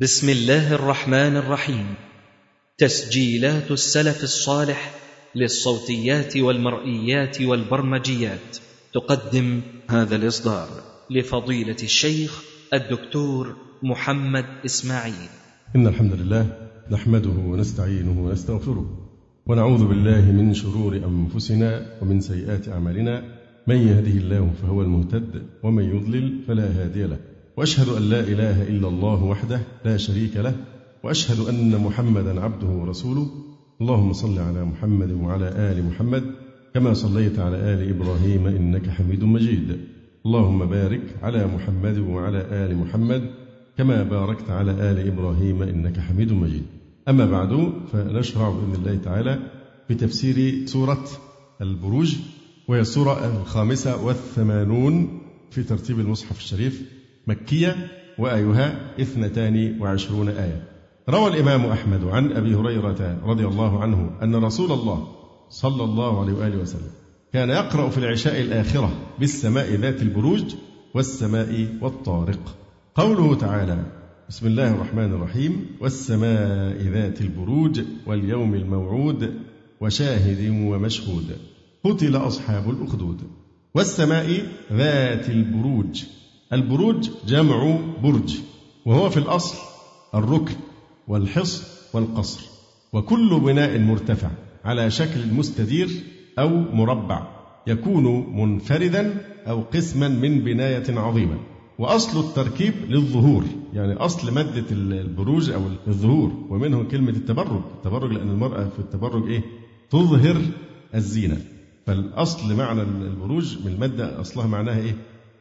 بسم الله الرحمن الرحيم. تسجيلات السلف الصالح للصوتيات والمرئيات والبرمجيات. تقدم هذا الإصدار لفضيلة الشيخ الدكتور محمد إسماعيل. إن الحمد لله نحمده ونستعينه ونستغفره ونعوذ بالله من شرور أنفسنا ومن سيئات أعمالنا. من يهده الله فهو المهتد ومن يضلل فلا هادي له. وأشهد أن لا إله إلا الله وحده لا شريك له وأشهد أن محمدا عبده ورسوله. اللهم صل على محمد وعلى آل محمد كما صليت على آل إبراهيم إنك حميد مجيد. اللهم بارك على محمد وعلى آل محمد كما باركت على آل إبراهيم إنك حميد مجيد. أما بعد فنشرع بإذن الله تعالى في تفسير سورة البروج وهي السورة الخامسة والثمانون في ترتيب المصحف الشريف. مكية وآيها اثنتان وعشرون آية. روى الإمام أحمد عن أبي هريرة رضي الله عنه أن رسول الله صلى الله عليه وآله وسلم كان يقرأ في العشاء الآخرة بالسماء ذات البروج والسماء والطارق. قوله تعالى بسم الله الرحمن الرحيم والسماء ذات البروج واليوم الموعود وشاهد ومشهود. قتل أصحاب الأخدود. والسماء ذات البروج. البروج جمع برج وهو في الأصل الركن والحصن والقصر وكل بناء مرتفع على شكل مستدير أو مربع يكون منفردا أو قسما من بناية عظيمة. وأصل التركيب للظهور يعني أصل مادة البروج أو الظهور ومنه كلمة التبرج. التبرج لأن المرأة في التبرج إيه؟ تظهر الزينة. فالأصل معنى البروج من المادة أصلها معناها إيه؟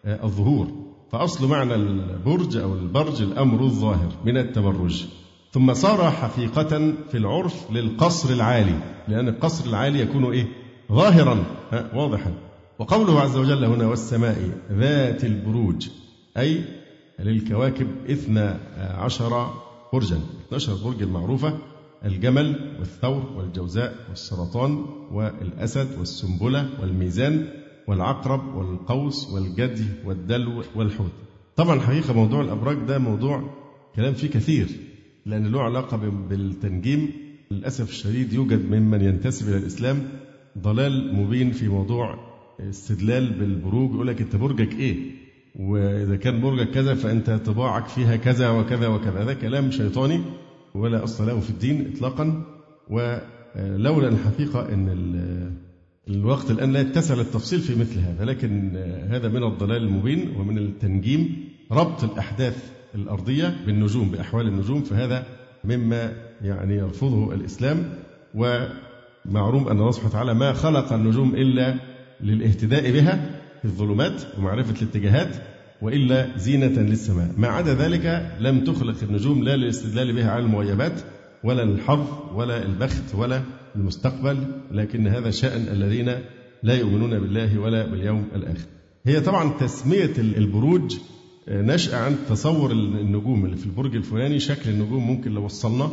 آه الظهور. فأصل معنى البرج أو البرج الأمر الظاهر من التبرج. ثم صار حقيقة في العرف للقصر العالي لأن القصر العالي يكون إيه؟ ظاهرا واضحا. وقوله عز وجل هنا والسماء ذات البروج أي للكواكب اثنى عشر برجا. 12 برج المعروفة الجمل والثور والجوزاء والسرطان والأسد والسنبلة والميزان. والعقرب والقوس والجدي والدلو والحوت. طبعا الحقيقة موضوع الأبراج ده موضوع كلام فيه كثير لأن له علاقة بالتنجيم. للأسف الشديد يوجد ممن ينتسب إلى الإسلام ضلال مبين في موضوع استدلال بالبروج يقول لك أنت برجك إيه؟ وإذا كان برجك كذا فأنت طباعك فيها كذا وكذا وكذا. هذا كلام شيطاني ولا أصل له في الدين إطلاقا. ولولا الحقيقة أن الوقت الآن لا يتسع للتفصيل في مثل هذا لكن هذا من الضلال المبين ومن التنجيم ربط الأحداث الأرضية بالنجوم بأحوال النجوم فهذا مما يعني يرفضه الإسلام. ومعلوم أن الله سبحانه وتعالى ما خلق النجوم إلا للاهتداء بها في الظلمات ومعرفة الاتجاهات وإلا زينة للسماء. ما عدا ذلك لم تخلق النجوم لا للاستدلال بها على المغيبات ولا الحظ ولا البخت ولا المستقبل لكن هذا شأن الذين لا يؤمنون بالله ولا باليوم الآخر. هي طبعا تسمية البروج نشأ عن تصور النجوم اللي في البرج الفلاني شكل النجوم ممكن لو وصلنا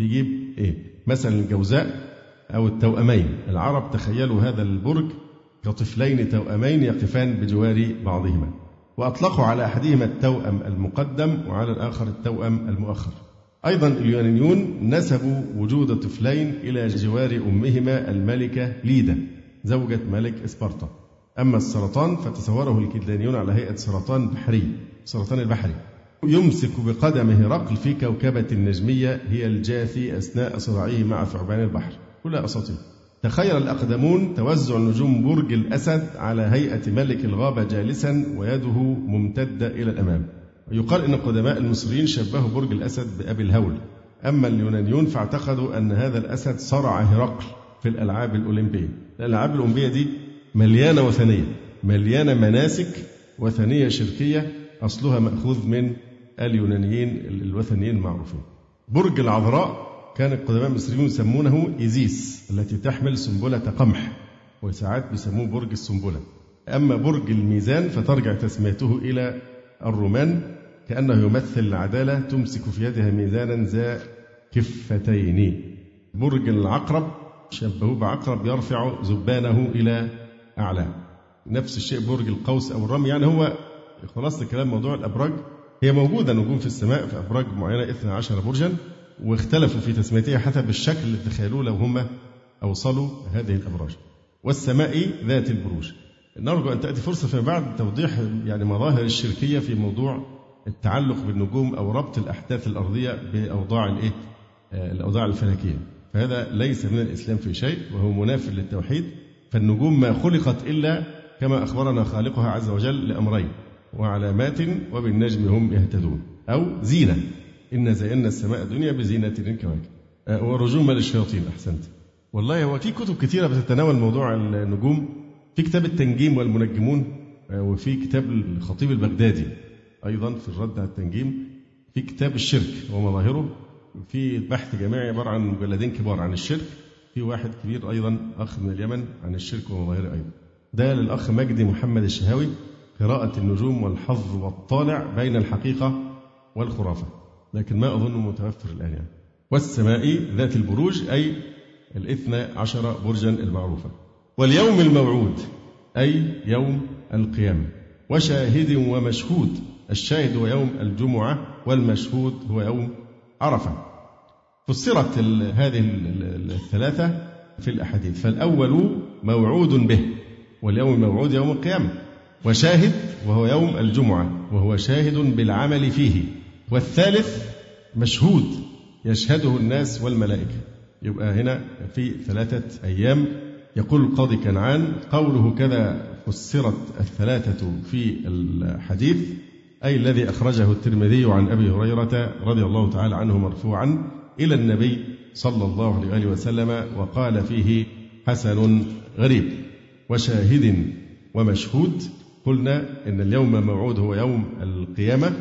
يجيب إيه؟ مثلا الجوزاء أو التوأمين. العرب تخيلوا هذا البرج كطفلين توأمين يقفان بجوار بعضهما وأطلقوا على أحدهما التوأم المقدم وعلى الآخر التوأم المؤخر. أيضا اليونانيون نسبوا وجود طفلين إلى جوار أمهما الملكة ليدا زوجة ملك إسبرطة. أما السرطان فتصوره الكلدانيون على هيئة سرطان بحري سرطان البحري. يمسك بقدمه رقل في كوكبة نجمية هي الجاثي أثناء صراعه مع ثعبان البحر. كلها أساطير. تخيل الأقدمون توزع نجوم برج الأسد على هيئة ملك الغابة جالسا ويده ممتدة إلى الأمام. يقال أن قدماء المصريين شبهوا برج الأسد بأبي الهول. أما اليونانيون فاعتقدوا أن هذا الأسد صرع هرقل في الألعاب الأولمبية. الألعاب الأولمبية دي مليانة وثنية مليانة مناسك وثنية شركية أصلها مأخوذ من اليونانيين الوثنيين المعروفين. برج العذراء كان القدماء المصريون يسمونه إيزيس التي تحمل سنبلة قمح وساعات بيسموه برج السنبلة. أما برج الميزان فترجع تسميته إلى الرومان كأنه يمثل العدالة تمسك في يدها ميزانا ذا كفتين. برج العقرب شبهوه بعقرب يرفع زبانه إلى أعلاه نفس الشيء برج القوس أو الرمي يعني هو خلاصة الكلام موضوع الأبراج. هي موجودة نجوم في السماء في أبراج معينة 12 برجا واختلفوا في تسميتها حسب الشكل اللي تخيلوه لو هم أوصلوا هذه الأبراج. والسماء ذات البروج. نرجو أن تأتي فرصة فيما بعد توضيح يعني مظاهر الشركية في موضوع التعلق بالنجوم أو ربط الأحداث الأرضية بأوضاع الإيه؟ آه، الأوضاع الفلكية. فهذا ليس من الإسلام في شيء وهو مناف للتوحيد. فالنجوم ما خلقت إلا كما أخبرنا خالقها عز وجل لأمرين وعلامات وبالنجم هم يهتدون. أو زينة. إن زينا السماء الدنيا بزينة الكواكب آه، ورجوما للشياطين أحسنت. والله هو في كتب كثيرة بتتناول موضوع النجوم. في كتاب التنجيم والمنجمون آه، وفي كتاب الخطيب البغدادي. أيضا في الرد على التنجيم في كتاب الشرك ومظاهره في بحث جامعي عبارة عن مجلدين كبار عن الشرك في واحد كبير أيضا أخ من اليمن عن الشرك ومظاهره أيضا. ده للأخ مجدي محمد الشهاوي قراءة النجوم والحظ والطالع بين الحقيقة والخرافة. لكن ما أظن متوفر الآن يعني. والسماء ذات البروج أي الاثنى عشر برجا المعروفة. واليوم الموعود أي يوم القيامة. وشاهد ومشهود الشاهد هو يوم الجمعة والمشهود هو يوم عرفة. فسرت هذه الثلاثة في الأحاديث. فالأول موعود به واليوم الموعود يوم القيامة. وشاهد وهو يوم الجمعة وهو شاهد بالعمل فيه. والثالث مشهود يشهده الناس والملائكة. يبقى هنا في ثلاثة أيام. يقول القاضي كنعان قوله كذا فسرت الثلاثة في الحديث. أي الذي أخرجه الترمذي عن أبي هريرة رضي الله تعالى عنه مرفوعا إلى النبي صلى الله عليه وسلم وقال فيه حسن غريب وشاهد ومشهود قلنا إن اليوم موعود هو يوم القيامة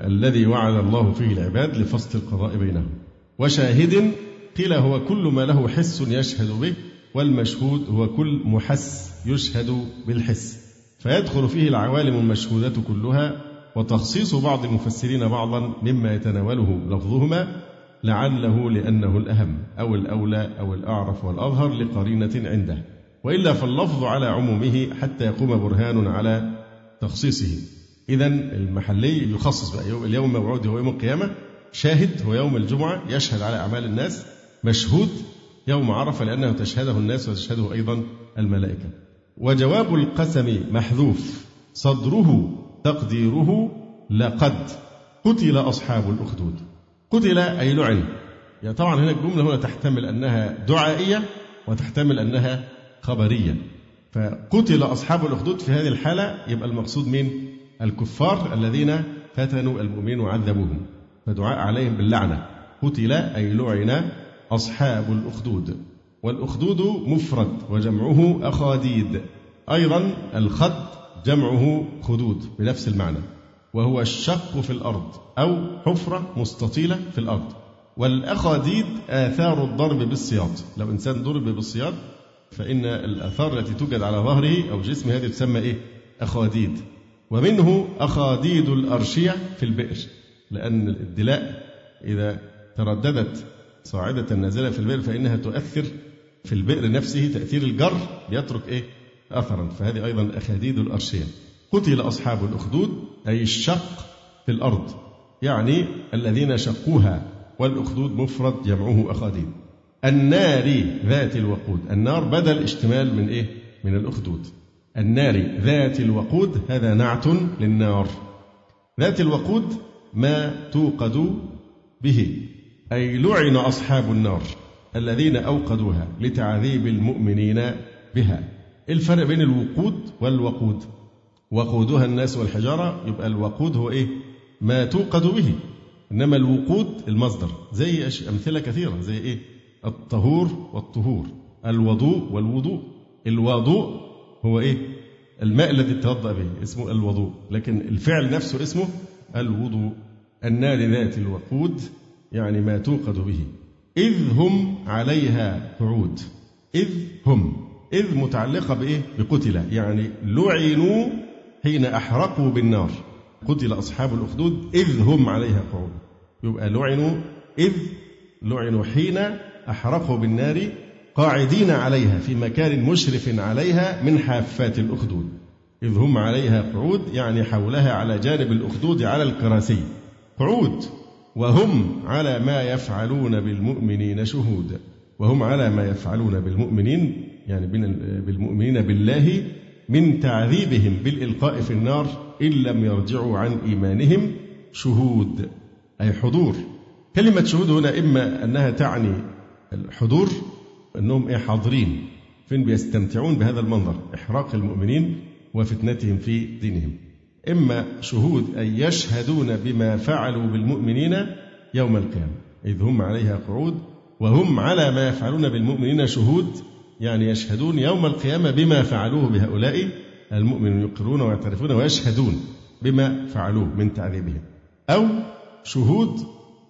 الذي وعد الله فيه العباد لفصل القضاء بينهم وشاهد قيل هو كل ما له حس يشهد به والمشهود هو كل محس يشهد بالحس فيدخل فيه العوالم المشهودة كلها وتخصيص بعض المفسرين بعضا مما يتناوله لفظهما لعله لأنه الأهم أو الأولى أو الأعرف والأظهر لقرينة عنده. وإلا فاللفظ على عمومه حتى يقوم برهان على تخصيصه. إذا المحلي يخصص بقى يوم اليوم الموعود هو يوم القيامة. شاهد هو يوم الجمعة. يشهد على أعمال الناس. مشهود يوم عرفة لأنه تشهده الناس وتشهده أيضا الملائكة. وجواب القسم محذوف. صدره تقديره لقد قتل أصحاب الأخدود. قتل أي لعن. يعني طبعا هنا الجملة هنا تحتمل أنها دعائية وتحتمل أنها خبرية. فقتل أصحاب الأخدود في هذه الحالة يبقى المقصود مين الكفار الذين فتنوا المؤمنين وعذبوهم. فدعاء عليهم باللعنة. قتل أي لعن أصحاب الأخدود. والأخدود مفرد وجمعه أخاديد. أيضا الخد جمعه خدود بنفس المعنى وهو الشق في الأرض أو حفرة مستطيلة في الأرض والأخاديد آثار الضرب بالسياط لو إنسان ضرب بالسياط فإن الآثار التي توجد على ظهره أو جسمه هذه تسمى إيه؟ أخاديد ومنه أخاديد الأرشية في البئر لأن الدلاء إذا ترددت صاعدة نازلة في البئر فإنها تؤثر في البئر نفسه تأثير الجر يترك إيه؟ أثرا فهذه أيضا أخاديد الأرشية قتل أصحاب الأخدود أي الشق في الأرض. يعني الذين شقوها والأخدود مفرد جمعه أخاديد. النار ذات الوقود. النار بدل اشتمال من إيه؟ من الأخدود. النار ذات الوقود هذا نعت للنار. ذات الوقود ما توقد به. أي لعن أصحاب النار الذين أوقدوها لتعذيب المؤمنين بها. الفرق بين الوقود والوقود. وقودها الناس والحجارة يبقى الوقود هو إيه؟ ما توقد به. إنما الوقود المصدر زي أمثلة كثيرة زي إيه؟ الطهور والطهور الوضوء والوضوء. الوضوء هو إيه؟ الماء الذي تتوضأ به اسمه الوضوء. لكن الفعل نفسه اسمه الوضوء. النار ذات الوقود يعني ما توقد به. إذ هم عليها قعود. إذ هم. إذ متعلقة بإيه؟ بقتل. يعني لعنوا حين أحرقوا بالنار. قتل أصحاب الأخدود إذ هم عليها قعود. يبقى لعنوا إذ لعنوا حين أحرقوا بالنار قاعدين عليها في مكان مشرف عليها من حافات الأخدود. إذ هم عليها قعود يعني حولها على جانب الأخدود على الكراسي قعود. وهم على ما يفعلون بالمؤمنين شهود. وهم على ما يفعلون بالمؤمنين يعني بالمؤمنين بالله من تعذيبهم بالإلقاء في النار إن لم يرجعوا عن إيمانهم شهود أي حضور. كلمة شهود هنا إما أنها تعني الحضور أنهم إيه حاضرين فين بيستمتعون بهذا المنظر إحراق المؤمنين وفتنتهم في دينهم. إما شهود أي يشهدون بما فعلوا بالمؤمنين يوم القيامة إذ هم عليها قعود وهم على ما يفعلون بالمؤمنين شهود يعني يشهدون يوم القيامة بما فعلوه بهؤلاء المؤمنون يقرون ويعترفون ويشهدون بما فعلوه من تعذيبهم. أو شهود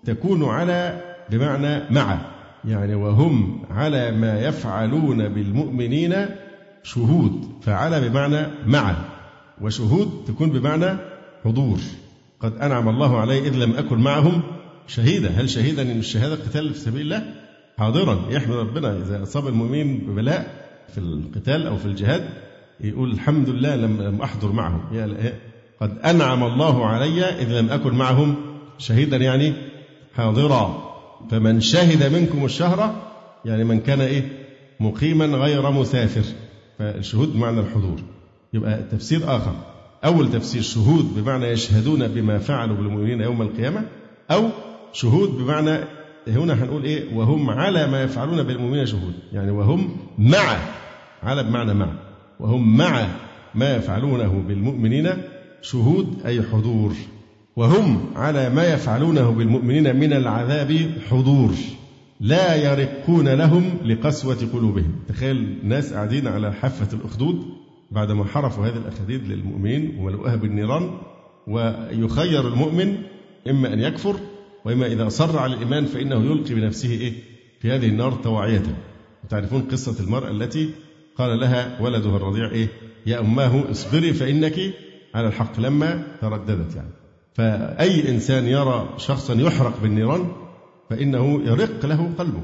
تكون على بمعنى مع يعني وهم على ما يفعلون بالمؤمنين شهود فعلى بمعنى مع وشهود تكون بمعنى حضور. قد أنعم الله علي إذ لم أكن معهم شهيدا. هل شهيدا إن الشهادة قتال في سبيل الله؟ حاضرا يحمد ربنا إذا أصاب المؤمنين ببلاء في القتال أو في الجهاد يقول الحمد لله لم أحضر معهم. يا قد أنعم الله علي إذ لم أكن معهم. شهيدا يعني حاضرا. فمن شهد منكم الشهر يعني من كان إيه؟ مقيما غير مسافر. فالشهود بمعنى الحضور. يبقى تفسير آخر. أول تفسير شهود بمعنى يشهدون بما فعلوا بالمؤمنين يوم القيامة أو شهود بمعنى هنا هنقول إيه؟ وهم على ما يفعلون بالمؤمنين شهود. يعني وهم مع على بمعنى مع. وهم مع ما يفعلونه بالمؤمنين شهود أي حضور. وهم على ما يفعلونه بالمؤمنين من العذاب حضور. لا يرقون لهم لقسوة قلوبهم. تخيل ناس قاعدين على حافة الأخدود بعدما حرفوا هذه الأخديد للمؤمنين وملؤوها بالنيران ويخير المؤمن إما أن يكفر وإما إذا أصر على الإيمان فإنه يلقي بنفسه إيه؟ في هذه النار طواعية تعرفون قصة المرأة التي قال لها ولدها الرضيع إيه؟ يا أماه اصبري فإنك على الحق. لما ترددت يعني. فأي إنسان يرى شخصا يحرق بالنيران فإنه يرق له قلبه.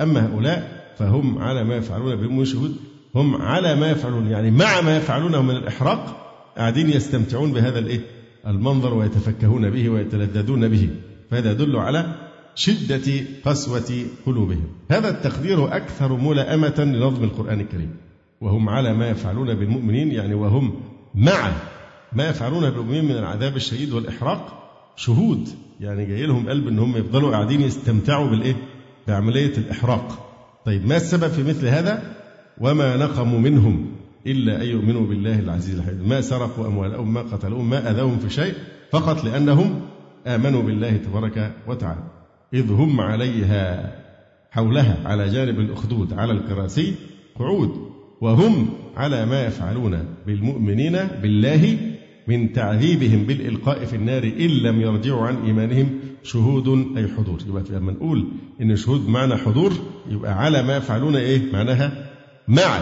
أما هؤلاء فهم على ما يفعلون بهم شهود هم على ما يفعلون يعني مع ما يفعلونه من الإحراق قاعدين يستمتعون بهذا الإيه؟ المنظر ويتفكهون به ويتلذذون به. فهذا يدل على شدة قسوة قلوبهم هذا التقدير أكثر ملائمة لنظم القرآن الكريم وهم على ما يفعلون بالمؤمنين يعني وهم مع ما يفعلون بالمؤمنين من العذاب الشديد والإحراق شهود يعني جاي لهم قلب إن هم يفضلوا قاعدين يستمتعوا بالإيه؟ بعملية الإحراق. طيب ما السبب في مثل هذا؟ وما نقموا منهم إلا أن يؤمنوا بالله العزيز الحميد، ما سرقوا اموالهم ما قتلوهم ما أذوهم في شيء فقط لأنهم آمنوا بالله تبارك وتعالى. إذ هم عليها حولها على جانب الأخدود على الكراسي قعود. وهم على ما يفعلون بالمؤمنين بالله من تعذيبهم بالإلقاء في النار إن لم يرجعوا عن إيمانهم شهود أي حضور. يبقى لما نقول إن شهود معنى حضور يبقى على ما يفعلون إيه؟ معناها مع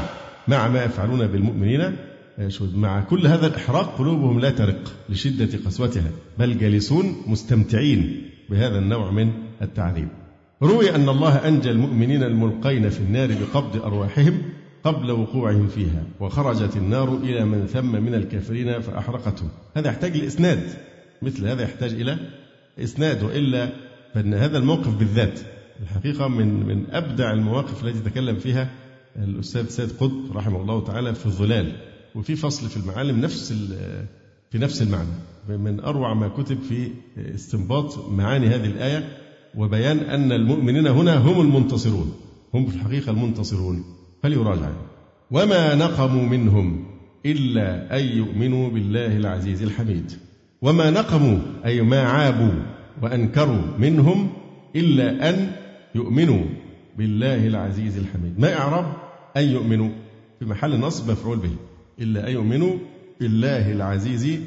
مع ما يفعلون بالمؤمنين مع كل هذا الإحراق قلوبهم لا ترق لشدة قسوتها بل جالسون مستمتعين بهذا النوع من التعذيب. روي أن الله أنجى المؤمنين الملقين في النار بقبض أرواحهم قبل وقوعهم فيها وخرجت النار إلى من ثم من الكافرين فأحرقتهم هذا يحتاج لإسناد مثل هذا يحتاج إلى إسناد وإلا فإن هذا الموقف بالذات الحقيقة من من أبدع المواقف التي تكلم فيها الأستاذ سيد قطب رحمه الله تعالى في الظلال. وفي فصل في المعالم نفس في نفس المعنى. من أروع ما كتب في استنباط معاني هذه الآية وبيان أن المؤمنين هنا هم المنتصرون. هم في الحقيقة المنتصرون. فليراجع وما نقموا منهم إلا أن يؤمنوا بالله العزيز الحميد. وما نقموا أي ما عابوا وأنكروا منهم إلا أن يؤمنوا بالله العزيز الحميد. ما إعراب أن يؤمنوا في محل نصب مفعول به. إلا أن يؤمنوا بالله العزيز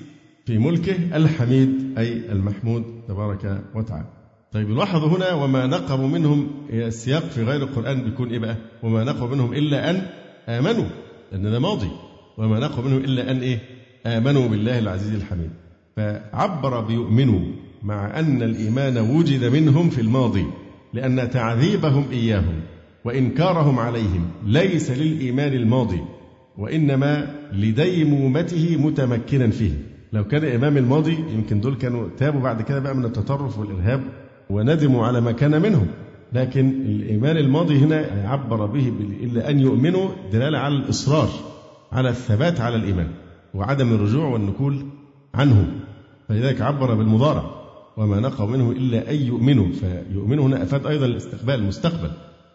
في ملكه الحميد أي المحمود تبارك وتعالى طيب لاحظوا هنا وما نقموا منهم السياق في غير القرآن بيكون إيه بقى؟ وما نقموا منهم إلا أن آمنوا لأن ده ماضي وما نقموا منهم إلا أن إيه؟ آمنوا بالله العزيز الحميد فعبر بيؤمنوا مع أن الإيمان وجد منهم في الماضي لأن تعذيبهم إياهم وإنكارهم عليهم ليس للإيمان الماضي وإنما لديمومته متمكنا فيه. لو كان الإمام الماضي يمكن دول كانوا تابوا بعد كده بقى من التطرف والإرهاب وندموا على ما كان منهم. لكن الإيمان الماضي هنا عبر به إلا أن يؤمنوا دلالة على الإصرار على الثبات على الإيمان وعدم الرجوع والنكول عنه. فلذلك عبر بالمضارع. وما نقوا منه إلا أن يؤمنوا. فيؤمنوا هنا أفاد أيضا الاستقبال المستقبل.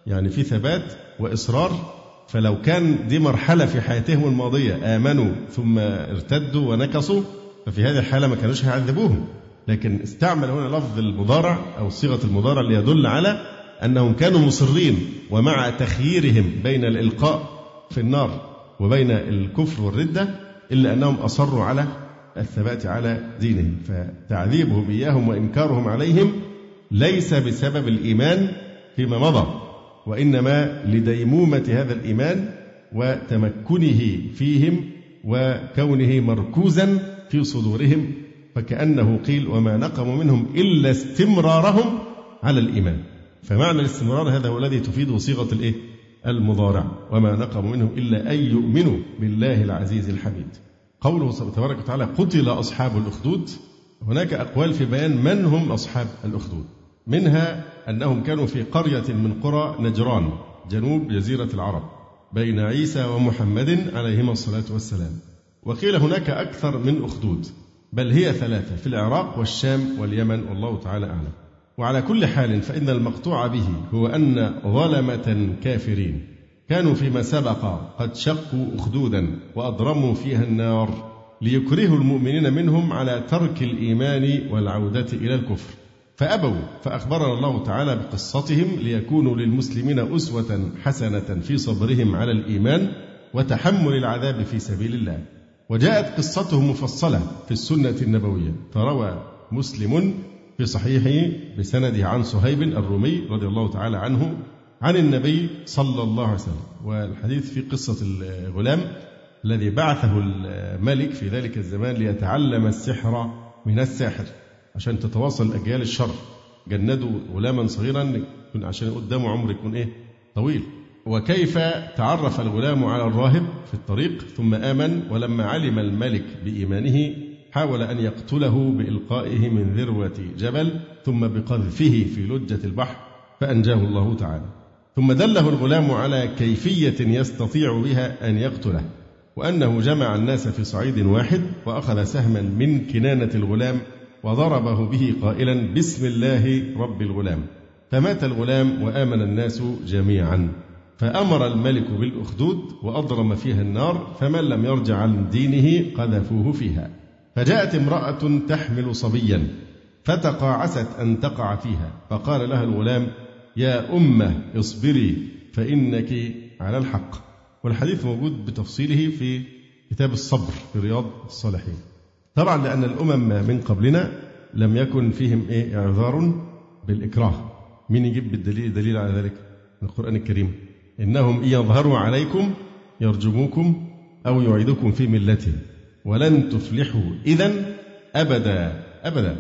يعني في ثبات وإصرار فلو كان دي مرحلة في حياتهم الماضية آمنوا ثم ارتدوا ونكصوا ففي هذه الحالة ما كانوش هيعذبوهم. لكن استعمل هنا لفظ المضارع أو صيغة المضارع ليدل على أنهم كانوا مصرين ومع تخييرهم بين الإلقاء في النار وبين الكفر والردة إلا أنهم أصروا على الثبات على دينهم. فتعذيبهم إياهم وإنكارهم عليهم ليس بسبب الإيمان فيما مضى. وإنما لديمومة هذا الإيمان وتمكنه فيهم وكونه مركوزا في صدورهم فكأنه قيل وما نقموا منهم إلا استمرارهم على الإيمان. فمعنى الاستمرار هذا هو الذي تفيده صيغة الإيه؟ المضارع. وما نقموا منهم إلا أن يؤمنوا بالله العزيز الحميد. قوله تبارك وتعالى قتل أصحاب الأخدود. هناك أقوال في بيان من هم أصحاب الأخدود. منها أنهم كانوا في قرية من قرى نجران جنوب جزيرة العرب بين عيسى ومحمد عليهما الصلاة والسلام. وقيل هناك أكثر من أخدود بل هي ثلاثة في العراق والشام واليمن والله تعالى أعلم. وعلى كل حال فإن المقطوع به هو أن ظلمة كافرين كانوا فيما سبق قد شقوا أخدودا وأضرموا فيها النار ليكرهوا المؤمنين منهم على ترك الإيمان والعودة إلى الكفر. فأبوا فأخبرنا الله تعالى بقصتهم ليكونوا للمسلمين أسوة حسنة في صبرهم على الإيمان وتحمل العذاب في سبيل الله. وجاءت قصتهم مفصلة في السنة النبوية. فروى مسلم في صحيحه بسنده عن صهيب الرومي رضي الله تعالى عنه عن النبي صلى الله عليه وسلم. والحديث في قصة الغلام الذي بعثه الملك في ذلك الزمان ليتعلم السحر من الساحر عشان تتواصل أجيال الشر. جندوا غلاما صغيرا عشان قدامه عمر يكون إيه؟ طويل. وكيف تعرف الغلام على الراهب في الطريق؟ ثم آمن ولما علم الملك بإيمانه حاول أن يقتله بإلقائه من ذروة جبل ثم بقذفه في لجة البحر فأنجاه الله تعالى. ثم دله الغلام على كيفية يستطيع بها أن يقتله وأنه جمع الناس في صعيد واحد وأخذ سهما من كنانة الغلام وضربه به قائلا بسم الله رب الغلام. فمات الغلام وآمن الناس جميعا. فأمر الملك بالأخدود وأضرم فيها النار فمن لم يرجع عن دينه قذفوه فيها. فجاءت امرأة تحمل صبيا فتقاعست أن تقع فيها. فقال لها الغلام يا أمة اصبري فإنك على الحق. والحديث موجود بتفصيله في كتاب الصبر في رياض الصالحين. طبعا لأن الأمم من قبلنا لم يكن فيهم إيه إعذار بالإكراه. مين يجيب بالدليل دليل على ذلك؟ القرآن الكريم. إنهم إن يظهروا عليكم يرجموكم أو يعيدكم في ملتهم. ولن تفلحوا. إذا أبدا أبدا.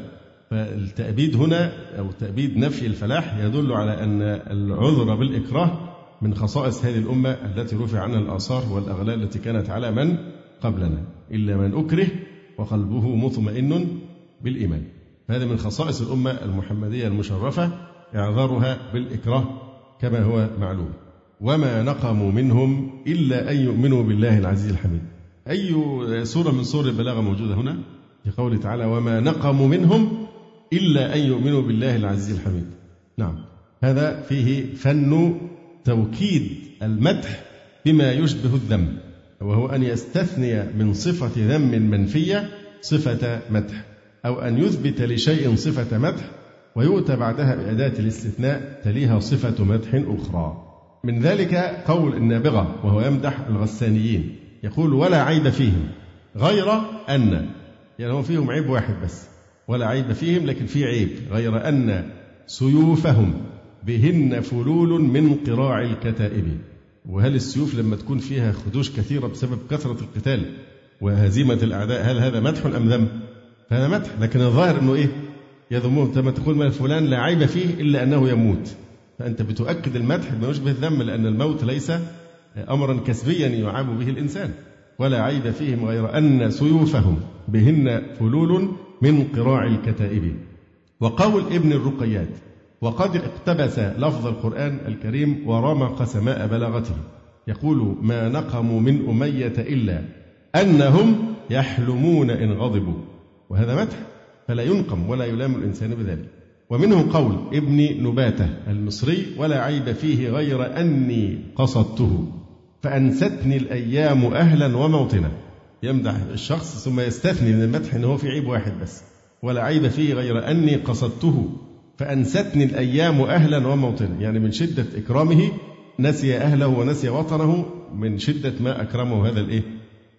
فالتأبيد هنا أو تأبيد نفي الفلاح يدل على أن العذر بالإكراه من خصائص هذه الأمة التي رفع عنها الآثار والأغلال التي كانت على من قبلنا. إلا من أكره وقلبه مطمئن بالإيمان. هذا من خصائص الأمة المحمدية المشرفة إعذارها بالإكراه كما هو معلوم. وما نقموا منهم إلا أن يؤمنوا بالله العزيز الحميد. أي سورة من سور البلاغة موجودة هنا؟ في قوله تعالى وما نقموا منهم إلا أن يؤمنوا بالله العزيز الحميد نعم. هذا فيه فن توكيد المدح بما يشبه الذم. وهو أن يستثني من صفة ذم منفية صفة مدح أو أن يثبت لشيء صفة مدح ويؤتى بعدها بأداة الاستثناء تليها صفة مدح أخرى. من ذلك قول النابغة وهو يمدح الغسانيين يقول ولا عيب فيهم غير أن يعني هو فيهم عيب واحد بس ولا عيب فيهم لكن في عيب غير أن سيوفهم بهن فلول من قراع الكتائب وهل السيوف لما تكون فيها خدوش كثيرة بسبب كثرة القتال وهزيمة الأعداء هل هذا مدح أم ذم؟ فهذا مدح لكن الظاهر أنه إيه؟ يذمون كما تقول فلان لا عيب فيه إلا أنه يموت فأنت بتؤكد المدح بما يشبه الذم لأن الموت ليس أمرا كسبيا يعاب به الإنسان ولا عيب فيهم غير أن سيوفهم بهن فلول من قراع الكتائب وقول ابن الرقيات وقد اقتبس لفظ القرآن الكريم ورمق سماء بلاغته. يقول ما نقموا من أمية إلا أنهم يحلمون إن غضبوا. وهذا مدح فلا ينقم ولا يلام الإنسان بذلك. ومنه قول ابن نباتة المصري ولا عيب فيه غير أني قصدته. فأنستني الأيام أهلا وموطنا. يمدح الشخص ثم يستثني من المدح أنه في عيب واحد بس ولا عيب فيه غير أني قصدته. فأنستني الأيام أهلا وموطنا. يعني من شدة إكرامه نسي أهله ونسي وطنه من شدة ما أكرمه هذا الإيه؟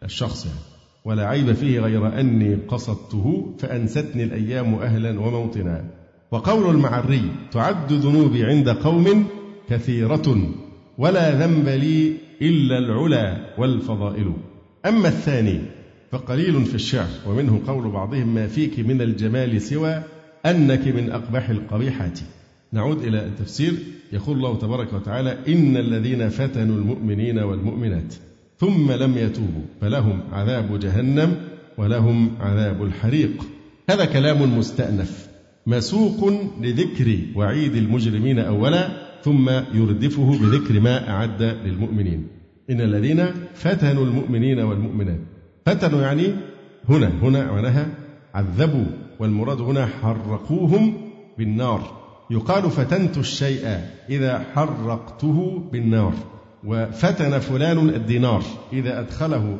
الشخص يعني. ولا عيب فيه غير أني قصدته فأنستني الأيام أهلا وموطنا. وقول المعري تعد ذنوبي عند قوم كثيرة ولا ذنب لي إلا العلا والفضائل. أما الثاني فقليل في الشعر ومنه قول بعضهم ما فيك من الجمال سوى أنك من أقبح القبيحات نعود إلى التفسير. يقول الله تبارك وتعالى إن الذين فتنوا المؤمنين والمؤمنات ثم لم يتوبوا فلهم عذاب جهنم ولهم عذاب الحريق. هذا كلام مستأنف مسوق لذكر وعيد المجرمين أولا ثم يردفه بذكر ما أعد للمؤمنين. إن الذين فتنوا المؤمنين والمؤمنات فتنوا يعني هنا هنا معناها عذبوا والمراد هنا حرقوهم بالنار. يقال فتنت الشيء إذا حرقته بالنار وفتن فلان الدينار إذا أدخله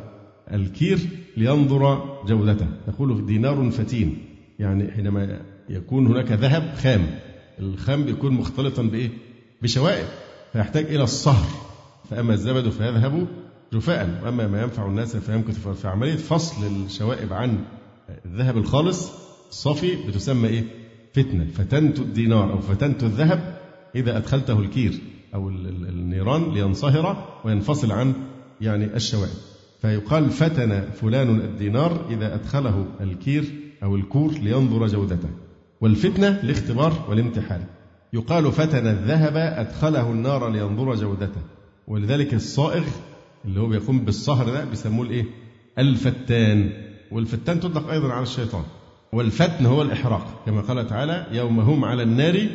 الكير لينظر جودته. نقول دينار فتين يعني حينما يكون هناك ذهب خام الخام بيكون مختلطا بإيه؟ بشوائب فيحتاج إلى الصهر. فأما الزبد فيذهب جفاء وأما ما ينفع الناس فيمكث في عملية فصل الشوائب عن الذهب الخالص الصافي بتسمى إيه؟ فتنة. فتنت الدينار أو فتنت الذهب إذا أدخلته الكير أو النيران لينصهر وينفصل عن يعني الشوائب فيقال فتن فلان الدينار إذا أدخله الكير أو الكور لينظر جودته. والفتنة الاختبار والامتحان. يقال فتن الذهب أدخله النار لينظر جودته. ولذلك الصائغ اللي هو بيقوم بالصهر ده بيسموه الإيه؟ الفتان. والفتان تطلق أيضا على الشيطان. والفتن هو الإحراق. كما قال تعالى يوم هم على النار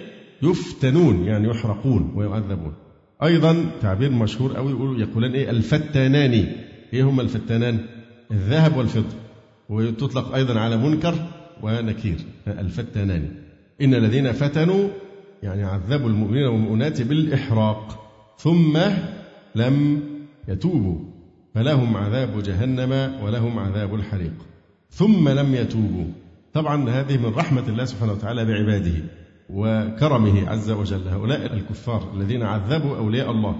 يفتنون يعني يحرقون ويعذبون. أيضا تعبير مشهور يقولوا يقولان إيه؟ الفتانان. إيه هما الفتانان؟ الذهب والفضة. وتطلق أيضا على منكر ونكير. الفتانان. إن الذين فتنوا يعني عذبوا المؤمنين والمؤمنات بالإحراق ثم لم يتوبوا. فلهم عذاب جهنم ولهم عذاب الحريق. ثم لم يتوبوا. طبعا هذه من رحمة الله سبحانه وتعالى بعباده وكرمه عز وجل. هؤلاء الكفار الذين عذبوا أولياء الله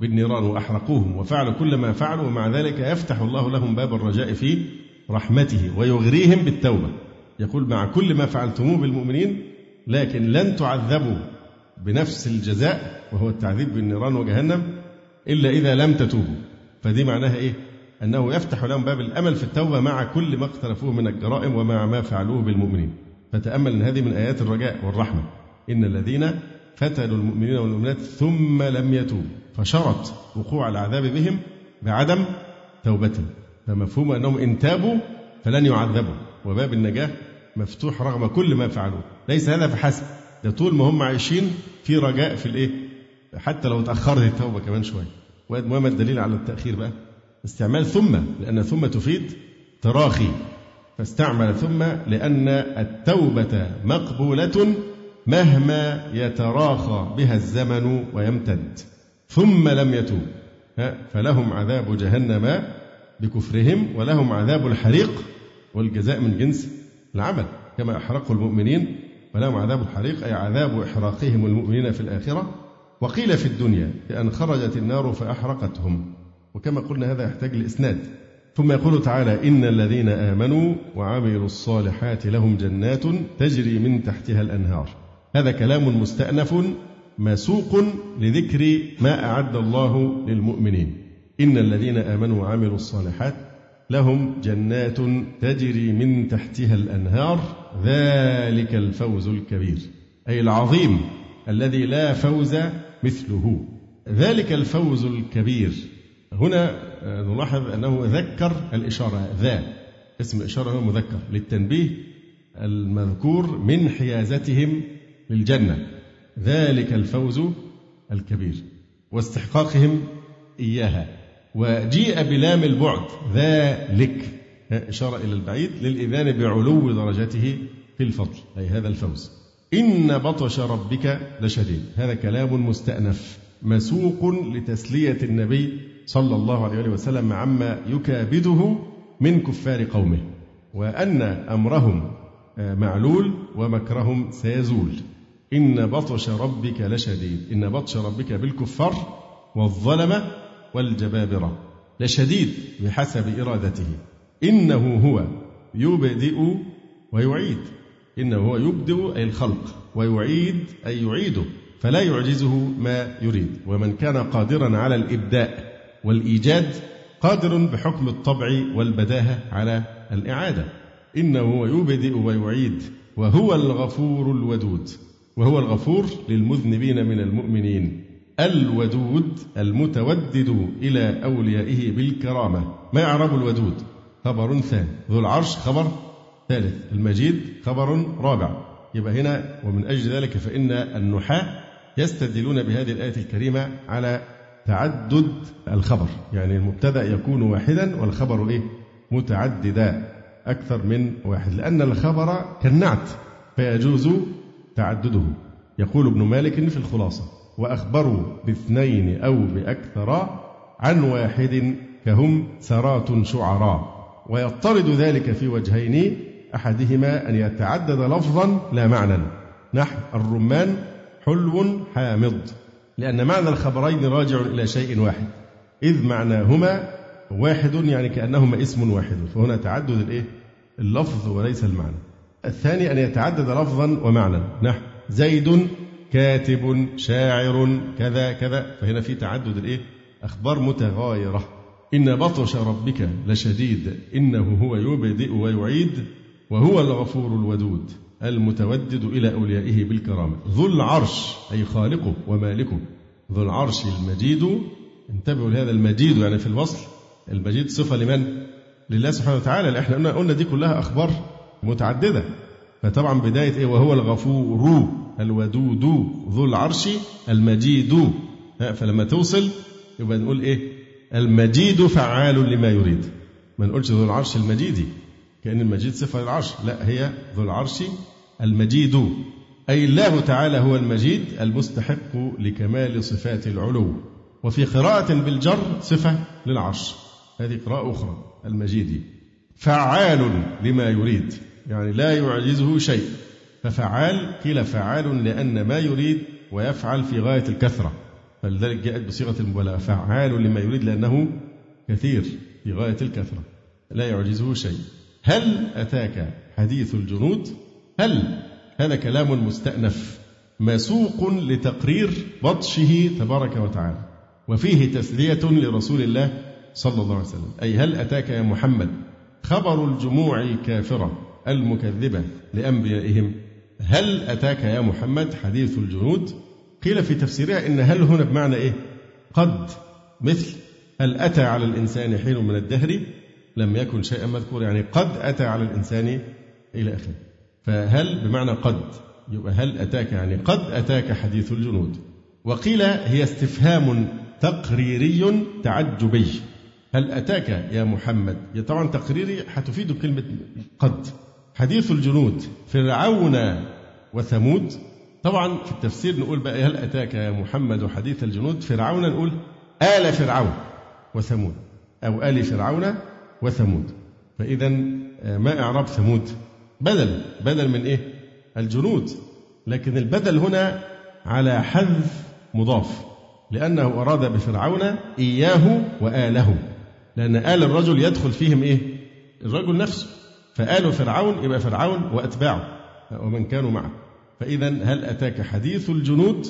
بالنيران وأحرقوهم وفعلوا كل ما فعلوا ومع ذلك يفتح الله لهم باب الرجاء في رحمته ويغريهم بالتوبة. يقول مع كل ما فعلتموه بالمؤمنين لكن لن تعذبوا بنفس الجزاء وهو التعذيب بالنيران وجهنم إلا إذا لم تتوبوا. فدي معناها إيه؟ أنه يفتح لهم باب الأمل في التوبة مع كل ما اقترفوه من الجرائم ومع ما فعلوه بالمؤمنين. فتأمل أن هذه من آيات الرجاء والرحمة. إن الذين فتنوا المؤمنين والمؤمنات ثم لم يتوبوا فشرط وقوع العذاب بهم بعدم توبتهم فمفهوم أنهم إن تابوا فلن يعذبوا. وباب النجاة مفتوح رغم كل ما فعلوه. ليس هذا فحسب ده طول ما هم عايشين في رجاء في الإيه؟ حتى لو تأخرت التوبة كمان شوية. وما الدليل على التأخير بقى؟ استعمال ثم لأن ثم تفيد تراخي. فاستعمل ثم لأن التوبة مقبولة مهما يتراخى بها الزمن ويمتد. ثم لم يتوب. فلهم عذاب جهنم بكفرهم ولهم عذاب الحريق والجزاء من جنس العمل كما أحرقوا المؤمنين ولهم عذاب الحريق أي عذاب إحراقهم المؤمنين في الآخرة. وقيل في الدنيا بأن خرجت النار فأحرقتهم. وكما قلنا هذا يحتاج لإسناد. ثم يقول تعالى إن الذين آمنوا وعملوا الصالحات لهم جنات تجري من تحتها الأنهار. هذا كلام مستأنف مسوق لذكر ما أعد الله للمؤمنين. إن الذين آمنوا وعملوا الصالحات لهم جنات تجري من تحتها الأنهار. ذلك الفوز الكبير أي العظيم الذي لا فوز مثله. ذلك الفوز الكبير هنا نلاحظ أنه ذكر الإشارة ذا. اسم الإشارة هو مذكر للتنبيه المذكور من حيازتهم للجنة. ذلك الفوز الكبير. واستحقاقهم إياها. وجيء بلام البعد. ذلك. إشارة إلى البعيد. للإذان بعلو درجته في الفضل. أي هذا الفوز. إن بطش ربك لشديد. هذا كلام مستأنف. مسوق لتسلية النبي صلى الله عليه وسلم عما يكابده من كفار قومه وأن أمرهم معلول ومكرهم سيزول. إن بطش ربك لشديد إن بطش ربك بالكفار والظلمة والجبابرة لشديد بحسب إرادته. إنه هو يبدئ ويعيد. إنه هو يبدئ أي الخلق ويعيد أي يعيده. فلا يعجزه ما يريد. ومن كان قادرا على الإبداء والإيجاد قادر بحكم الطبع والبداهة على الإعادة. إنه هو يبدئ ويعيد وهو الغفور الودود. وهو الغفور للمذنبين من المؤمنين الودود المتودد إلى أوليائه بالكرامة. ما يعرب الودود؟ خبر ثاني. ذو العرش خبر ثالث. المجيد خبر رابع. يبقى هنا ومن أجل ذلك فإن النحاة يستدلون بهذه الآية الكريمة على تعدد الخبر. يعني المبتدأ يكون واحدا والخبر إيه؟ متعددا أكثر من واحد. لأن الخبر كالنعت فيجوز تعدده. يقول ابن مالك في الخلاصة وأخبروا باثنين أو بأكثر عن واحد كهم سرات شعراء. ويضطرد ذلك في وجهين أحدهما أن يتعدد لفظا لا معنى نحو الرمان حلو حامض. لأن معنى الخبرين راجع إلى شيء واحد. إذ معناهما واحد يعني كأنهما اسم واحد. فهنا تعدد الإيه؟ اللفظ وليس المعنى. الثاني أن يتعدد لفظا ومعنى. نحو زيد كاتب شاعر كذا كذا. فهنا في تعدد الإيه؟ أخبار متغايرة. إن بطش ربك لشديد إنه هو يبدئ ويعيد وهو الغفور الودود. المتودد إلى أوليائه بالكرامة. ذو العرش أي خالقه ومالكه. ذو العرش المجيد. انتبهوا لهذا المجيد يعني في الوصل. المجيد صفة لمن؟ لله سبحانه وتعالى. إحنا قلنا دي كلها أخبار متعددة. فطبعا بداية إيه؟ وهو الغفور الودود. ذو العرش المجيد. فلما توصل يبقى نقول إيه؟ المجيد فعال لما يريد. ما نقولش ذو العرش المجيد. كأن المجيد صفة للعرش. لا هي ذو العرش المجيد أي الله تعالى هو المجيد المستحق لكمال صفات العلو. وفي قراءة بالجر صفة للعرش. هذه قراءة أخرى المجيد. فعال لما يريد يعني لا يعجزه شيء. ففعال قيل فعال لأن ما يريد ويفعل في غاية الكثرة. فلذلك جاءت بصيغة المبالغة فعال لما يريد لأنه كثير في غاية الكثرة لا يعجزه شيء. هل أتاك حديث الجنود؟ هل هذا كلام مستأنف مسوق لتقرير بطشه تبارك وتعالى وفيه تسلية لرسول الله صلى الله عليه وسلم؟ أي هل أتاك يا محمد خبر الجموع الكافرة المكذبة لأنبيائهم؟ هل أتاك يا محمد حديث الجنود؟ قيل في تفسيرها إن هل هنا بمعنى إيه؟ قد مثل هل أتى على الإنسان حين من الدهر؟ لم يكن شيئا مذكور يعني قد أتى على الإنسان إلى آخره. فهل بمعنى قد؟ يبقى هل أتاك يعني قد أتاك حديث الجنود. وقيل هي استفهام تقريري تعجبي. هل أتاك يا محمد؟ طبعا تقريري هتفيد كلمة قد. حديث الجنود فرعون وثمود. طبعا في التفسير نقول بقى هل أتاك يا محمد حديث الجنود؟ فرعون نقول آل فرعون وثمود أو آل فرعون وثمود. فإذا آه، ما إعراب ثمود؟ بدل بدل من إيه؟ الجنود. لكن البدل هنا على حذف مضاف لأنه أراد بفرعون إياه وآله. لأن آل الرجل يدخل فيهم إيه؟ الرجل نفسه. فآل فرعون يبقى فرعون وأتباعه ومن كانوا معه. فإذا هل أتاك حديث الجنود؟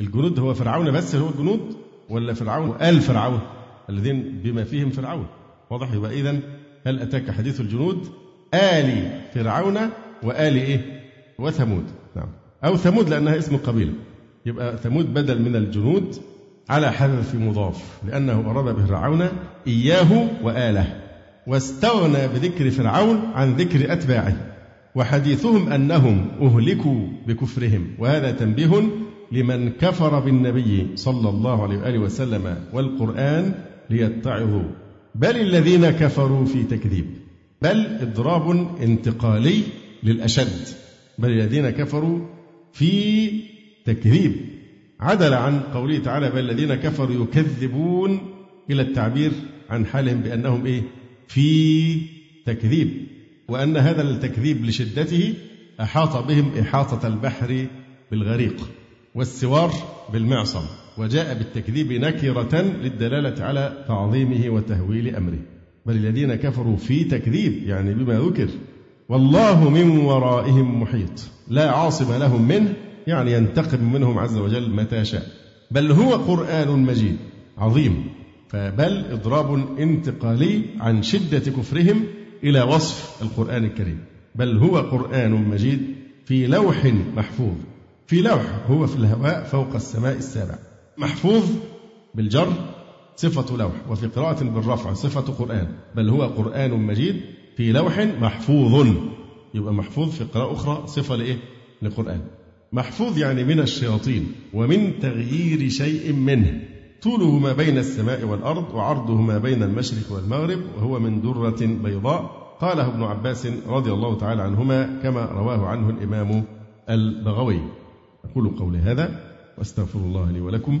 الجنود هو فرعون بس هو الجنود ولا فرعون وآل فرعون الذين بما فيهم فرعون؟ واضح؟ يبقى إذا هل أتاك حديث الجنود؟ آل فرعون وآل إيه؟ وثمود. نعم. أو ثمود لأنها اسم قبيلة. يبقى ثمود بدل من الجنود على حذف مضاف لأنه أراد بفرعون إياه وآله. واستغنى بذكر فرعون عن ذكر أتباعه. وحديثهم أنهم أهلكوا بكفرهم. وهذا تنبيه لمن كفر بالنبي صلى الله عليه وآله وسلم والقرآن ليتعظوا بل الذين كفروا في تكذيب. بل إضراب انتقالي للأشد. بل الذين كفروا في تكذيب. عدل عن قوله تعالى بل الذين كفروا يكذبون إلى التعبير عن حالهم بأنهم إيه؟ في تكذيب. وأن هذا التكذيب لشدته أحاط بهم إحاطة البحر بالغريق والسوار بالمعصم. وجاء بالتكذيب نكرة للدلالة على تعظيمه وتهويل أمره. بل الذين كفروا في تكذيب يعني بما ذكر والله من ورائهم محيط لا عاصم لهم منه يعني ينتقم منهم عز وجل متى شاء. بل هو قرآن مجيد عظيم فبل إضراب انتقالي عن شدة كفرهم إلى وصف القرآن الكريم. بل هو قرآن مجيد في لوح محفوظ في لوح هو في الهواء فوق السماء السابع محفوظ بالجر صفة لوح وفي قراءة بالرفع صفة قرآن بل هو قرآن مجيد في لوح محفوظ. يبقى محفوظ في قراءة أخرى صفة لإيه؟ لقرآن. محفوظ يعني من الشياطين ومن تغيير شيء منه. طوله ما بين السماء والأرض وعرضه ما بين المشرق والمغرب وهو من درة بيضاء. قاله ابن عباس رضي الله تعالى عنهما كما رواه عنه الإمام البغوي. أقول قولي هذا وأستغفر الله لي ولكم.